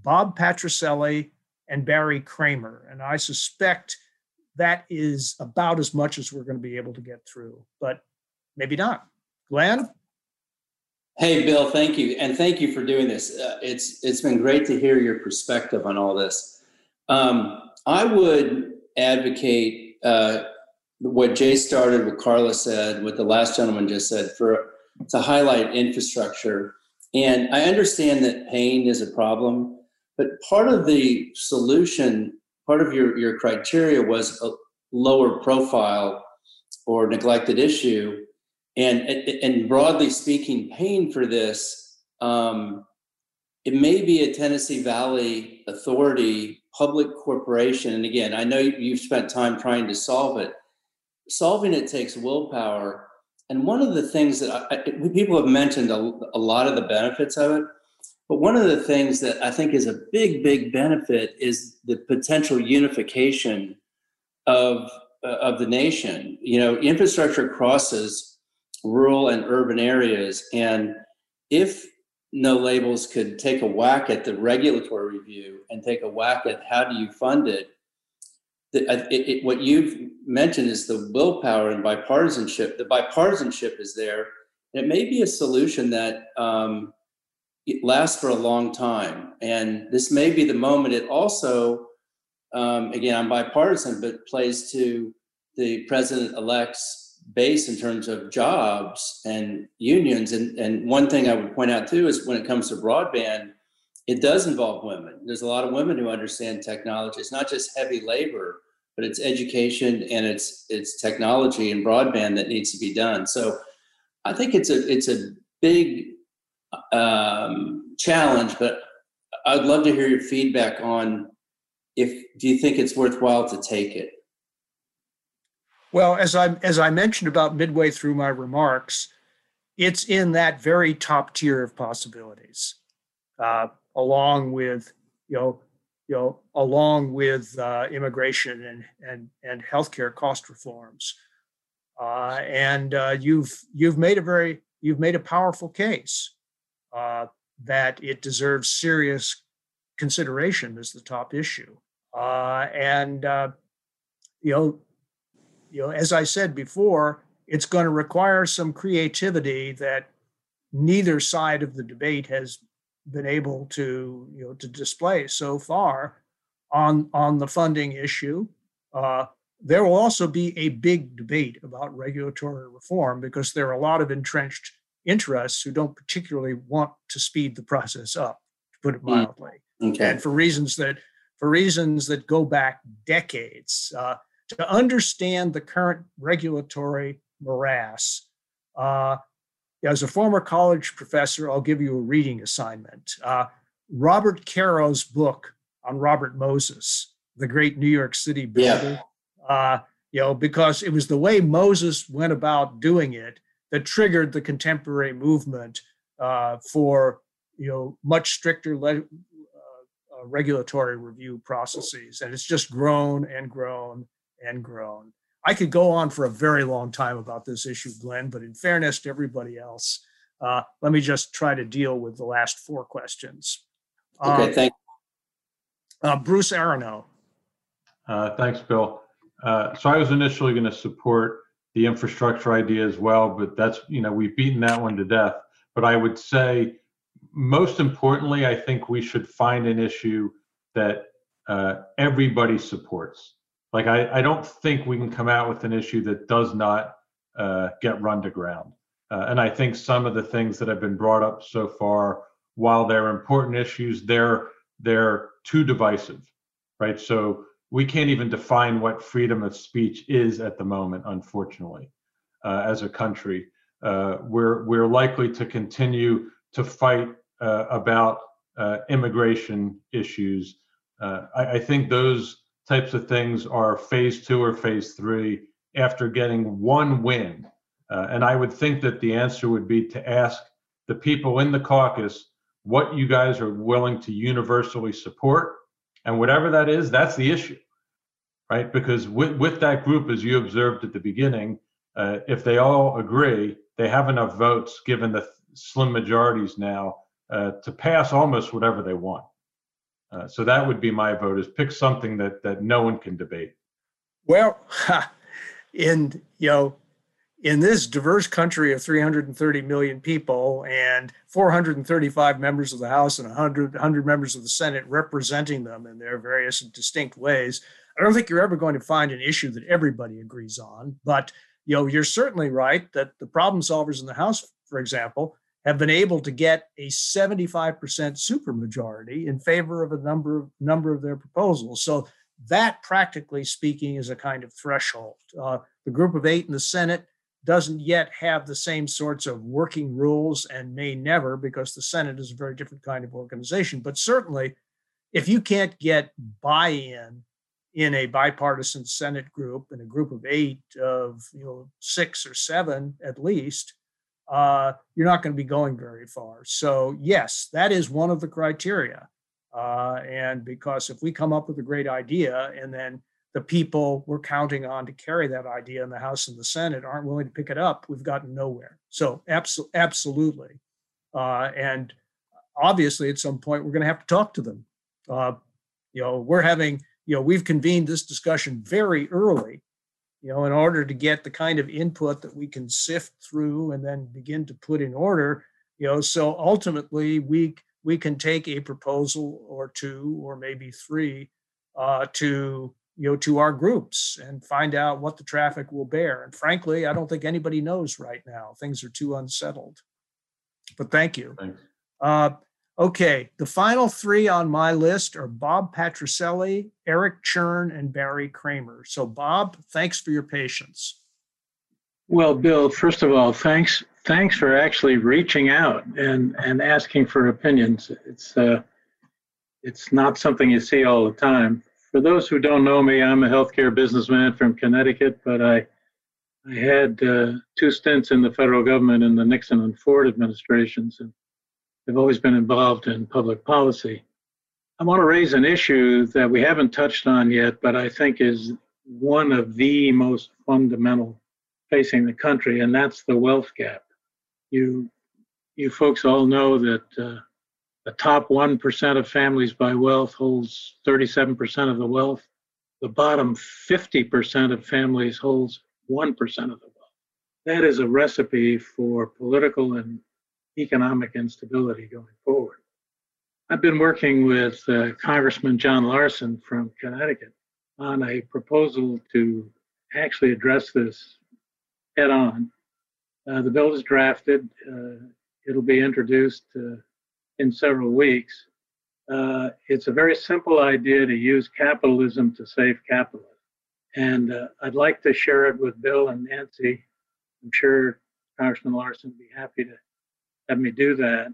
Bob Patricelli, and Barry Kramer. And I suspect that is about as much as we're going to be able to get through, but maybe not. Glenn? Hey, Bill, thank you. And thank you for doing this. Uh, it's, it's been great to hear your perspective on all this. Um, I would advocate uh, what Jay started, what Carla said, what the last gentleman just said, for to highlight infrastructure. And I understand that pain is a problem, but part of the solution, part of your, your criteria was a lower profile or neglected issue. And, and broadly speaking, paying for this, um, it may be a Tennessee Valley Authority public corporation. And again, I know you've spent time trying to solve it. Solving it takes willpower. And one of the things that I, people have mentioned a, a lot of the benefits of it, but one of the things that I think is a big, big benefit is the potential unification of uh, of the nation. You know, infrastructure crosses rural and urban areas, and if no labels could take a whack at the regulatory review and take a whack at how do you fund it. The, it, it what you've mentioned is the willpower and bipartisanship. The bipartisanship is there. It may be a solution that um, lasts for a long time. And this may be the moment it also, um, again, I'm bipartisan, but plays to the president elect's base in terms of jobs and unions. And, and one thing I would point out too is when it comes to broadband, it does involve women. There's a lot of women who understand technology. It's not just heavy labor, but it's education and it's it's technology and broadband that needs to be done. So I think it's a it's a big um, challenge, but I'd love to hear your feedback on if do you think it's worthwhile to take it? Well, as I as I mentioned about midway through my remarks, it's in that very top tier of possibilities, uh, along with you know you know, along with uh, immigration and and and healthcare cost reforms. Uh, and uh, you've you've made a very you've made a powerful case uh, that it deserves serious consideration as the top issue. Uh, and you know, you know, as I said before, it's going to require some creativity that neither side of the debate has been able to you know to display so far on on the funding issue. Uh, there will also be a big debate about regulatory reform because there are a lot of entrenched interests who don't particularly want to speed the process up, to put it Mm. mildly, Okay. and for reasons that for reasons that go back decades. Uh, to understand the current regulatory morass, uh, as a former college professor, I'll give you a reading assignment. Uh, Robert Caro's book on Robert Moses, the great New York City builder. Uh, you know, because it was the way Moses went about doing it that triggered the contemporary movement uh, for you know much stricter le- uh, uh, regulatory review processes, and it's just grown and grown and grown. I could go on for a very long time about this issue, Glenn, but in fairness to everybody else, uh, let me just try to deal with the last four questions. Okay, Uh, thank uh, Bruce Aronow. Uh, Thanks, Bill. Uh, So I was initially going to support the infrastructure idea as well, but that's, you know, we've beaten that one to death. But I would say, most importantly, I think we should find an issue that uh, everybody supports. Like, I, I don't think we can come out with an issue that does not uh, get run to ground. Uh, And I think some of the things that have been brought up so far, while they're important issues, they're, they're too divisive, right? So we can't even define what freedom of speech is at the moment, unfortunately, uh, as a country. Uh, we're we're likely to continue to fight uh, about uh, immigration issues. Uh, I, I think those types of things are phase two or phase three after getting one win. Uh, and I would think that the answer would be to ask the people in the caucus what you guys are willing to universally support. And whatever that is, that's the issue right? Because with, with that group, as you observed at the beginning, uh, if they all agree, they have enough votes, given the slim majorities now, uh, to pass almost whatever they want. Uh, so that would be my vote: is pick something that that no one can debate. Well, in you know, in this diverse country of 330 million people and 435 members of the House and 100, 100 members of the Senate representing them in their various and distinct ways, I don't think you're ever going to find an issue that everybody agrees on. But you know, you're certainly right that the problem solvers in the House, for example, have been able to get a 75% supermajority in favor of a number of number of their proposals. So that, practically speaking, is a kind of threshold. Uh, the group of eight in the Senate doesn't yet have the same sorts of working rules and may never because the Senate is a very different kind of organization. But certainly, if you can't get buy in in a bipartisan Senate group in a group of eight of you know six or seven at least, uh, you're not going to be going very far. So yes, that is one of the criteria. Uh, and because if we come up with a great idea and then the people we're counting on to carry that idea in the House and the Senate aren't willing to pick it up, we've gotten nowhere. So abso- absolutely. Uh, and obviously, at some point, we're going to have to talk to them. Uh, you know, we're having, you know, we've convened this discussion very early, you know, in order to get the kind of input that we can sift through and then begin to put in order, you know, so ultimately we we can take a proposal or two or maybe three uh, to you know to our groups and find out what the traffic will bear. And frankly, I don't think anybody knows right now. Things are too unsettled. But thank you. Uh, okay, the final three on my list are Bob Patricelli, Eric Churn, and Barry Kramer. So, Bob, thanks for your patience. Well, Bill, first of all, thanks thanks for actually reaching out and and asking for opinions. It's uh, it's not something you see all the time. For those who don't know me, I'm a healthcare businessman from Connecticut, but I I had uh, two stints in the federal government in the Nixon and Ford administrations, and have always been involved in public policy. I want to raise an issue that we haven't touched on yet, but I think is one of the most fundamental facing the country, and that's the wealth gap. You, you folks all know that uh, the top 1% of families by wealth holds 37% of the wealth. The bottom 50% of families holds 1% of the wealth. That is a recipe for political and economic instability going forward. I've been working with uh, Congressman John Larson from Connecticut on a proposal to actually address this head on. Uh, the bill is drafted. Uh, it'll be introduced uh, in several weeks. Uh, it's a very simple idea to use capitalism to save capitalism. And uh, I'd like to share it with Bill and Nancy. I'm sure Congressman Larson would be happy to have me do that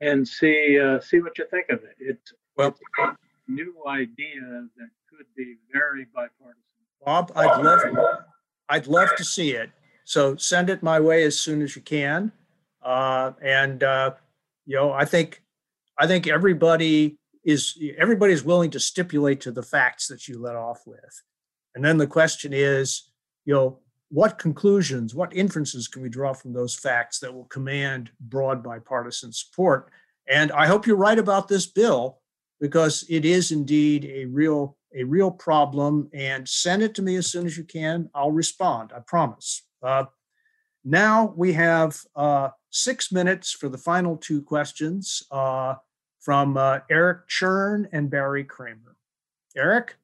and see uh, see what you think of it. It's, well, it's a new idea that could be very bipartisan. Bob, I'd love I'd love to see it. So send it my way as soon as you can. Uh, and uh, you know, I think I think everybody is everybody is willing to stipulate to the facts that you let off with. And then the question is, you know, what conclusions, what inferences can we draw from those facts that will command broad bipartisan support? And I hope you're right about this bill because it is indeed a real a real problem. And send it to me as soon as you can. I'll respond. I promise. Uh, now we have uh, six minutes for the final two questions uh, from uh, Eric Churn and Barry Kramer. Eric.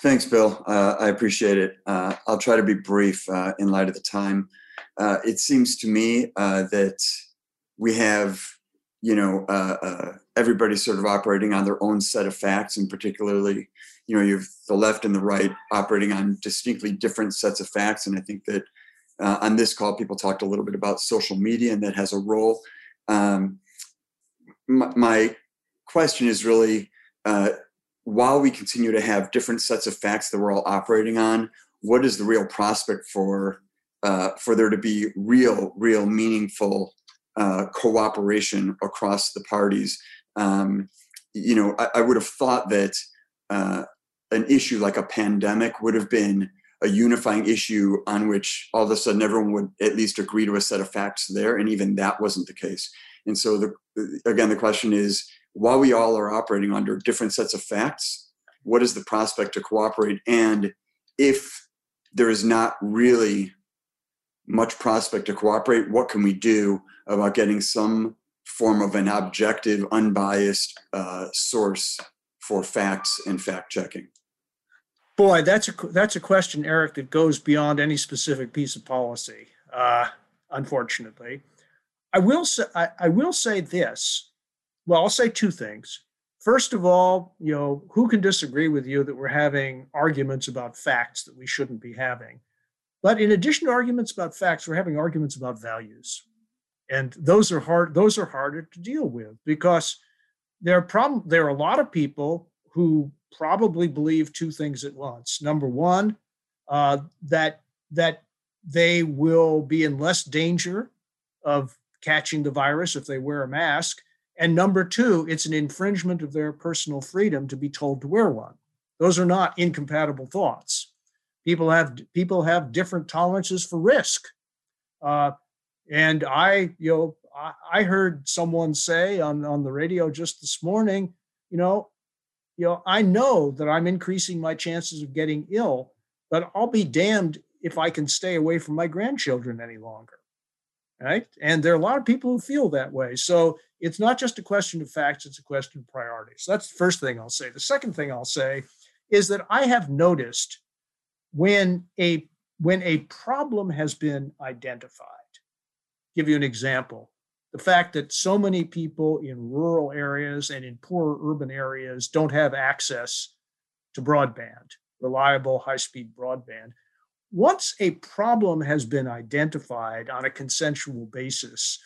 Thanks, Bill. Uh, I appreciate it. Uh, I'll try to be brief uh, in light of the time. Uh, it seems to me uh, that we have, you know, uh, everybody sort of operating on their own set of facts, and particularly, you know, you have the left and the right operating on distinctly different sets of facts. And I think that on this call, people talked a little bit about social media and that has a role. Um, my, my, question is really while we continue to have different sets of facts that we're all operating on, what is the real prospect for uh, for there to be real, real meaningful uh, cooperation across the parties? Um, you know, I, I, would have thought that uh, an issue like a pandemic would have been a unifying issue on which all of a sudden everyone would at least agree to a set of facts there, and even that wasn't the case. And so, the, again, the question is while we all are operating under different sets of facts, what is the prospect to cooperate? And if there is not really much prospect to cooperate, what can we do about getting some form of an objective, unbiased uh, source for facts and fact checking? Boy, that's a that's a question, Eric, that goes beyond any specific piece of policy. Uh, unfortunately, I will say I, I will say this: well, I'll say two things. First of all, you know, who can disagree with you that we're having arguments about facts that we shouldn't be having? But in addition to arguments about facts, we're having arguments about values. And those are hard, those are harder to deal with because there are problem there are a lot of people who probably believe two things at once. Number one, uh, that that they will be in less danger of catching the virus if they wear a mask. And number two, it's an infringement of their personal freedom to be told to wear one. Those are not incompatible thoughts. People have people have different tolerances for risk. Uh, and I, you know, I, I heard someone say on, on the radio just this morning, you know, you know, I know that I'm increasing my chances of getting ill, but I'll be damned if I can stay away from my grandchildren any longer right? And there are a lot of people who feel that way. So it's not just a question of facts, it's a question of priorities. That's the first thing I'll say. The second thing I'll say is that I have noticed when a when a problem has been identified. Give you an example. The fact that so many people in rural areas and in poorer urban areas don't have access to broadband, reliable high-speed broadband once a problem has been identified on a consensual basis,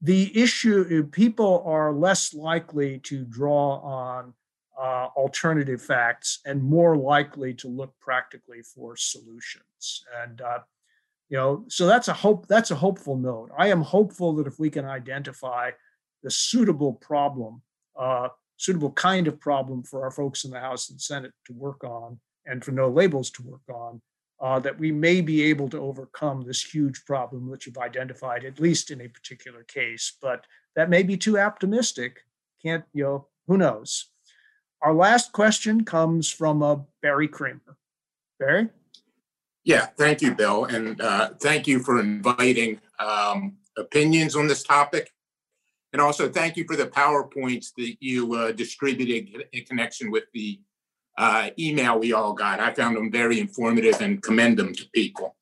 the issue, people are less likely to draw on uh, alternative facts and more likely to look practically for solutions. And, uh, you know, so that's a hope, that's a hopeful note. I am hopeful that if we can identify the suitable problem, uh, suitable kind of problem for our folks in the House and Senate to work on and for no labels to work on, uh, that we may be able to overcome this huge problem that you've identified, at least in a particular case. But that may be too optimistic. Can't, you know, who knows? Our last question comes from uh, Barry Kramer. Barry? Yeah, thank you, Bill. And uh, thank you for inviting um, opinions on this topic. And also thank you for the PowerPoints that you uh, distributed in connection with the uh, email we all got. I found them very informative and commend them to people.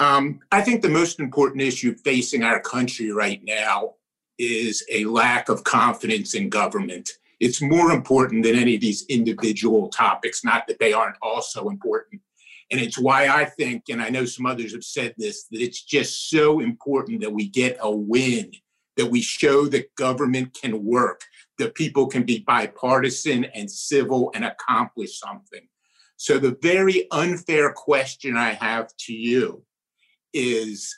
Um, I think the most important issue facing our country right now is a lack of confidence in government. It's more important than any of these individual topics, not that they aren't also important. And it's why I think, and I know some others have said this, that it's just so important that we get a win, that we show that government can work, that people can be bipartisan and civil and accomplish something. So, the very unfair question I have to you is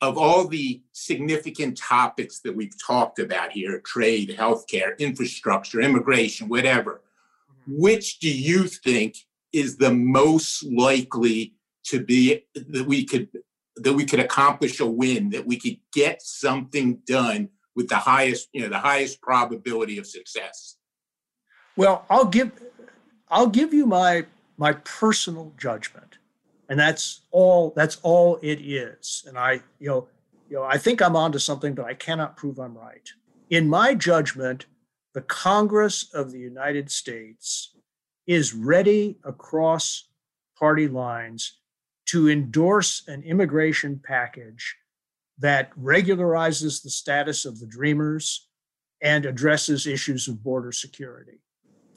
of all the significant topics that we've talked about here trade, healthcare, infrastructure, immigration, whatever mm-hmm. which do you think is the most likely to be that we could that we could accomplish a win that we could get something done with the highest you know the highest probability of success. Well i'll give i'll give you my my personal judgment. And that's all that's all it is. And i you know you know i think i'm onto something but i cannot prove i'm right. In my judgment the congress of the united states is ready across party lines to endorse an immigration package that regularizes the status of the dreamers and addresses issues of border security.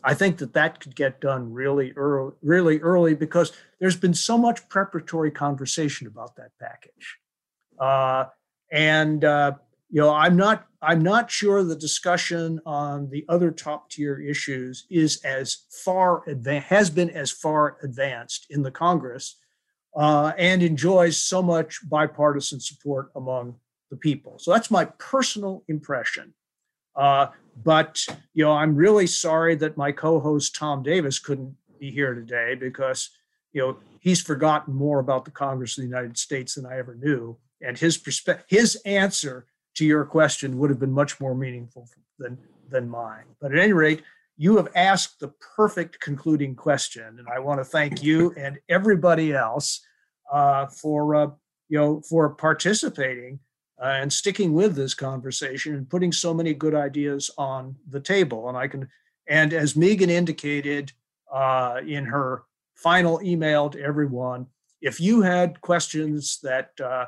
I think that that could get done really early, really early because there's been so much preparatory conversation about that package. Uh, and uh, you know, I'm not I'm not sure the discussion on the other top tier issues is as far advanced has been as far advanced in the Congress uh, and enjoys so much bipartisan support among the people. So that's my personal impression. Uh, but you know, I'm really sorry that my co-host Tom Davis couldn't be here today because you know he's forgotten more about the Congress of the United States than I ever knew, and his perspective, his answer to your question would have been much more meaningful than than mine. But at any rate, you have asked the perfect concluding question, and I want to thank you and everybody else uh, for uh, you know for participating uh, and sticking with this conversation and putting so many good ideas on the table. And I can, and as Megan indicated uh, in her final email to everyone, if you had questions that uh,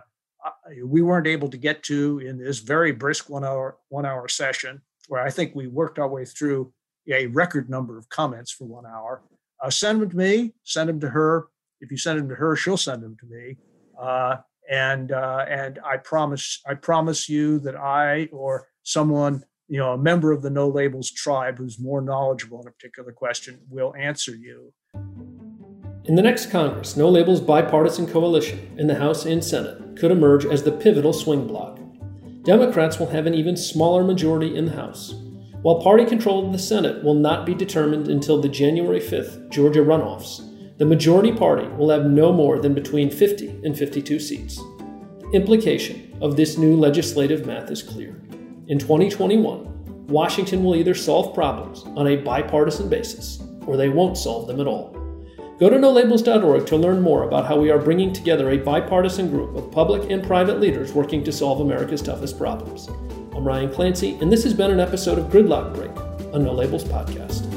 we weren't able to get to in this very brisk one hour one hour session where I think we worked our way through a record number of comments for one hour. Uh, send them to me. Send them to her. If you send them to her, she'll send them to me. Uh, and uh, and I promise I promise you that I or someone you know a member of the No Labels tribe who's more knowledgeable on a particular question will answer you. In the next Congress, No Labels bipartisan coalition in the House and Senate could emerge as the pivotal swing bloc. Democrats will have an even smaller majority in the House, while party control of the Senate will not be determined until the January 5th Georgia runoffs. The majority party will have no more than between 50 and 52 seats. The implication of this new legislative math is clear. In 2021, Washington will either solve problems on a bipartisan basis or they won't solve them at all. Go to nolabels.org to learn more about how we are bringing together a bipartisan group of public and private leaders working to solve America's toughest problems. I'm Ryan Clancy, and this has been an episode of Gridlock Break, a No Labels podcast.